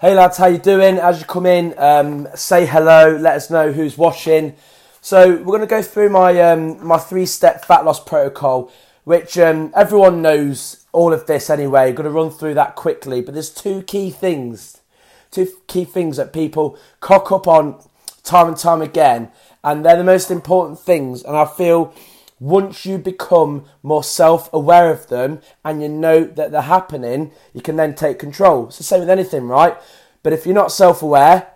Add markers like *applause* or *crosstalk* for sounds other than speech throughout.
Hey lads, how you doing? As you come in, um, say hello. Let us know who's watching. So we're going to go through my um, my three step fat loss protocol, which um, everyone knows all of this anyway. Going to run through that quickly, but there's two key things, two key things that people cock up on time and time again, and they're the most important things. And I feel once you become more self aware of them and you know that they're happening, you can then take control. It's the same with anything, right? But if you're not self aware,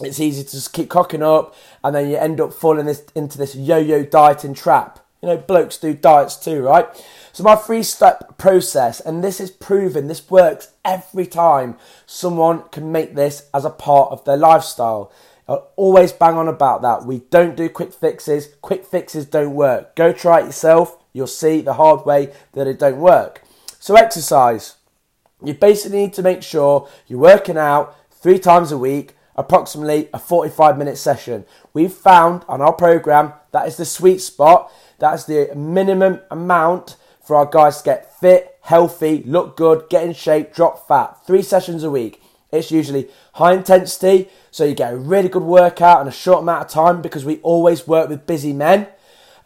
it's easy to just keep cocking up and then you end up falling this, into this yo yo dieting trap. You know, blokes do diets too, right? So, my three step process, and this is proven, this works every time someone can make this as a part of their lifestyle. I always bang on about that. We don't do quick fixes. Quick fixes don't work. Go try it yourself. You'll see the hard way that it don't work. So exercise. You basically need to make sure you're working out three times a week, approximately a 45 minute session. We've found on our program that is the sweet spot. That's the minimum amount for our guys to get fit, healthy, look good, get in shape, drop fat. Three sessions a week. It's usually high intensity, so you get a really good workout in a short amount of time because we always work with busy men.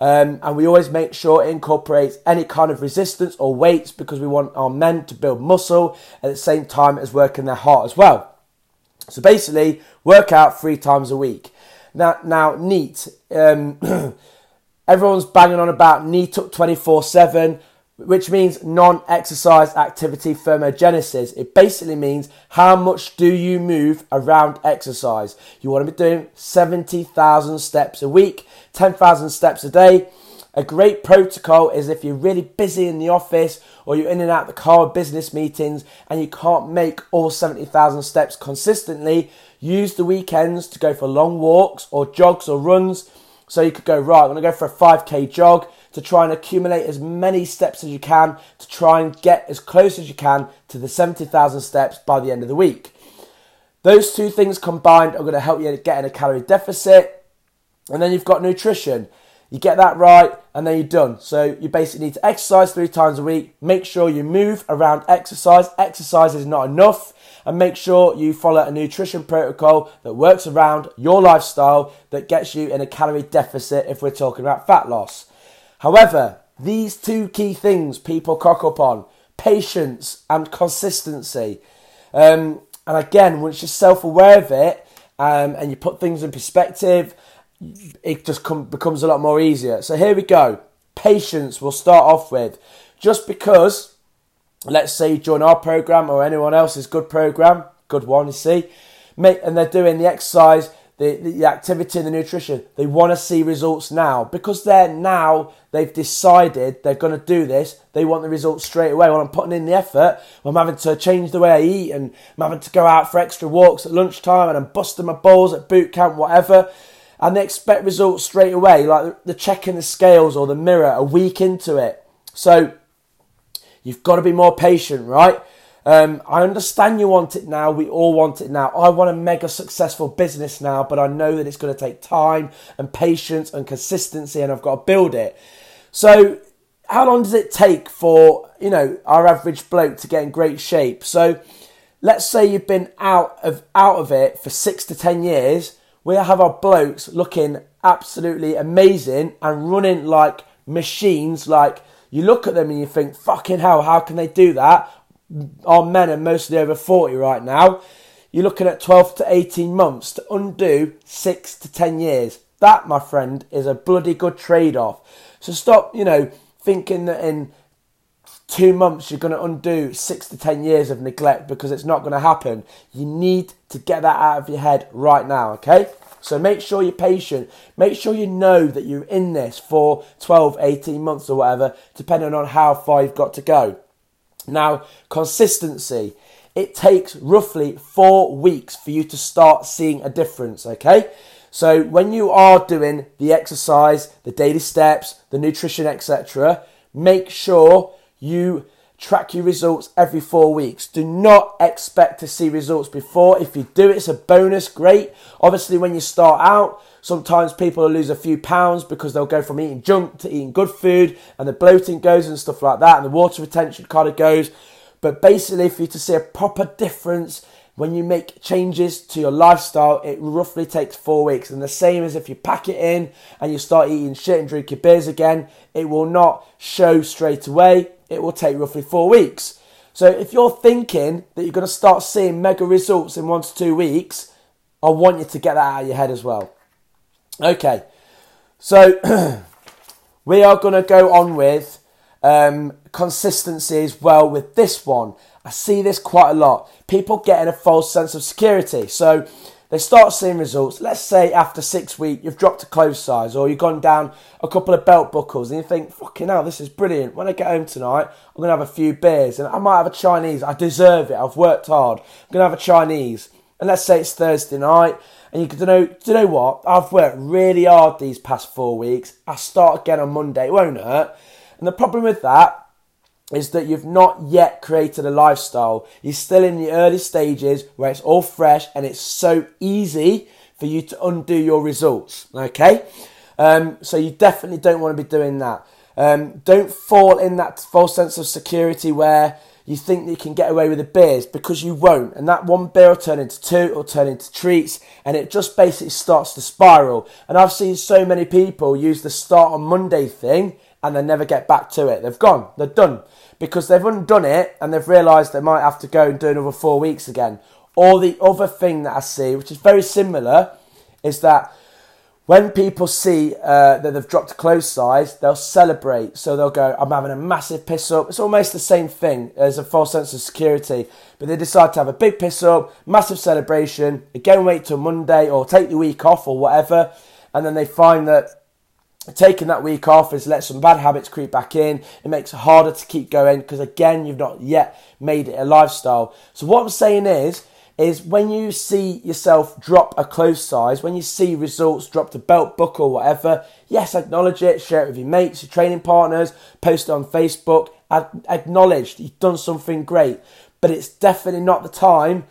Um, and we always make sure it incorporates any kind of resistance or weights because we want our men to build muscle at the same time as working their heart as well. So basically, work out three times a week. Now, now NEAT. Um, *clears throat* everyone's banging on about NEAT up 24 7 which means non exercise activity thermogenesis. It basically means how much do you move around exercise. You want to be doing 70,000 steps a week, 10,000 steps a day. A great protocol is if you're really busy in the office or you're in and out the car business meetings and you can't make all 70,000 steps consistently, use the weekends to go for long walks or jogs or runs. So you could go, right, I'm going to go for a 5k jog to try and accumulate as many steps as you can to try and get as close as you can to the 70,000 steps by the end of the week. Those two things combined are going to help you get in a calorie deficit. And then you've got nutrition. You get that right, and then you're done. So you basically need to exercise three times a week. Make sure you move around exercise. Exercise is not enough. And make sure you follow a nutrition protocol that works around your lifestyle that gets you in a calorie deficit if we're talking about fat loss. However, these two key things people cock up on patience and consistency. Um, and again, once you're self aware of it um, and you put things in perspective, it just com- becomes a lot more easier. So here we go. Patience we'll start off with. Just because, let's say you join our program or anyone else's good program, good one, you see, and they're doing the exercise the, the activity and the nutrition. They want to see results now because they're now, they've decided they're going to do this. They want the results straight away. Well, I'm putting in the effort. I'm having to change the way I eat and I'm having to go out for extra walks at lunchtime and I'm busting my balls at boot camp, whatever. And they expect results straight away, like the checking the scales or the mirror a week into it. So you've got to be more patient, right? Um, I understand you want it now. We all want it now. I want a mega successful business now, but I know that it's going to take time and patience and consistency, and I've got to build it. So, how long does it take for you know our average bloke to get in great shape? So, let's say you've been out of out of it for six to ten years. We have our blokes looking absolutely amazing and running like machines. Like you look at them and you think, "Fucking hell, how can they do that?" our men are mostly over 40 right now. You're looking at 12 to 18 months to undo 6 to 10 years. That, my friend, is a bloody good trade off. So stop, you know, thinking that in two months you're going to undo 6 to 10 years of neglect because it's not going to happen. You need to get that out of your head right now, okay? So make sure you're patient. Make sure you know that you're in this for 12, 18 months or whatever, depending on how far you've got to go. Now, consistency. It takes roughly four weeks for you to start seeing a difference, okay? So, when you are doing the exercise, the daily steps, the nutrition, etc., make sure you track your results every four weeks. Do not expect to see results before. If you do, it's a bonus, great. Obviously, when you start out, sometimes people lose a few pounds because they'll go from eating junk to eating good food and the bloating goes and stuff like that, and the water retention kind of goes. But basically, for you to see a proper difference, when you make changes to your lifestyle, it roughly takes four weeks. And the same as if you pack it in and you start eating shit and drinking beers again, it will not show straight away. It will take roughly four weeks. So if you're thinking that you're going to start seeing mega results in one to two weeks, I want you to get that out of your head as well. Okay, so *clears throat* we are going to go on with um, consistency as well with this one. I see this quite a lot. People getting a false sense of security. So they start seeing results. Let's say after six weeks, you've dropped a clothes size or you've gone down a couple of belt buckles and you think, fucking hell, this is brilliant. When I get home tonight, I'm going to have a few beers and I might have a Chinese. I deserve it. I've worked hard. I'm going to have a Chinese. And let's say it's Thursday night and you can know, do you know what? I've worked really hard these past four weeks. I start again on Monday. It won't hurt. And the problem with that is that you've not yet created a lifestyle. You're still in the early stages where it's all fresh and it's so easy for you to undo your results. Okay? Um, so you definitely don't want to be doing that. Um, don't fall in that false sense of security where you think that you can get away with the beers because you won't. And that one beer will turn into two, it'll turn into treats, and it just basically starts to spiral. And I've seen so many people use the start on Monday thing and they never get back to it. They've gone, they're done because they've undone it and they've realised they might have to go and do another four weeks again. Or the other thing that I see, which is very similar, is that when people see uh, that they've dropped a clothes size, they'll celebrate. So they'll go, I'm having a massive piss up. It's almost the same thing as a false sense of security. But they decide to have a big piss up, massive celebration, again wait till Monday or take the week off or whatever. And then they find that taking that week off has let some bad habits creep back in. It makes it harder to keep going because again, you've not yet made it a lifestyle. So what I'm saying is, is when you see yourself drop a clothes size, when you see results drop the belt buckle, whatever, yes, acknowledge it, share it with your mates, your training partners, post it on Facebook, acknowledge you've done something great. But it's definitely not the time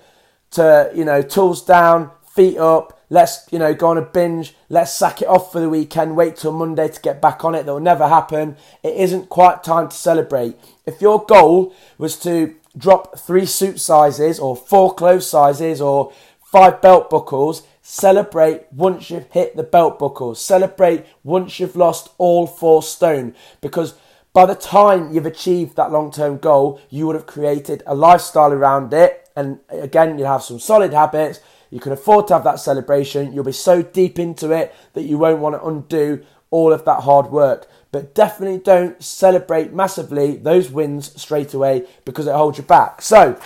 to, you know, tools down, feet up, let's, you know, go on a binge, let's sack it off for the weekend, wait till Monday to get back on it. That will never happen. It isn't quite time to celebrate. If your goal was to drop three suit sizes or four clothes sizes or five belt buckles, celebrate once you've hit the belt buckles. Celebrate once you've lost all four stone because by the time you've achieved that long term goal, you would have created a lifestyle around it. And again, you'll have some solid habits you can afford to have that celebration. You'll be so deep into it that you won't want to undo all of that hard work. But definitely don't celebrate massively those wins straight away because it holds you back. So,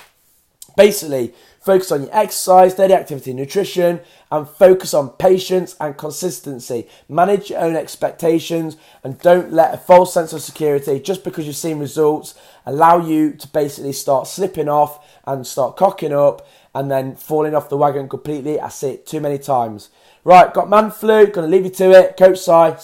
basically, focus on your exercise, daily activity, nutrition, and focus on patience and consistency. Manage your own expectations and don't let a false sense of security just because you've seen results allow you to basically start slipping off and start cocking up and then falling off the wagon completely. I see it too many times. Right, got man flu, gonna leave you to it. Coach Si,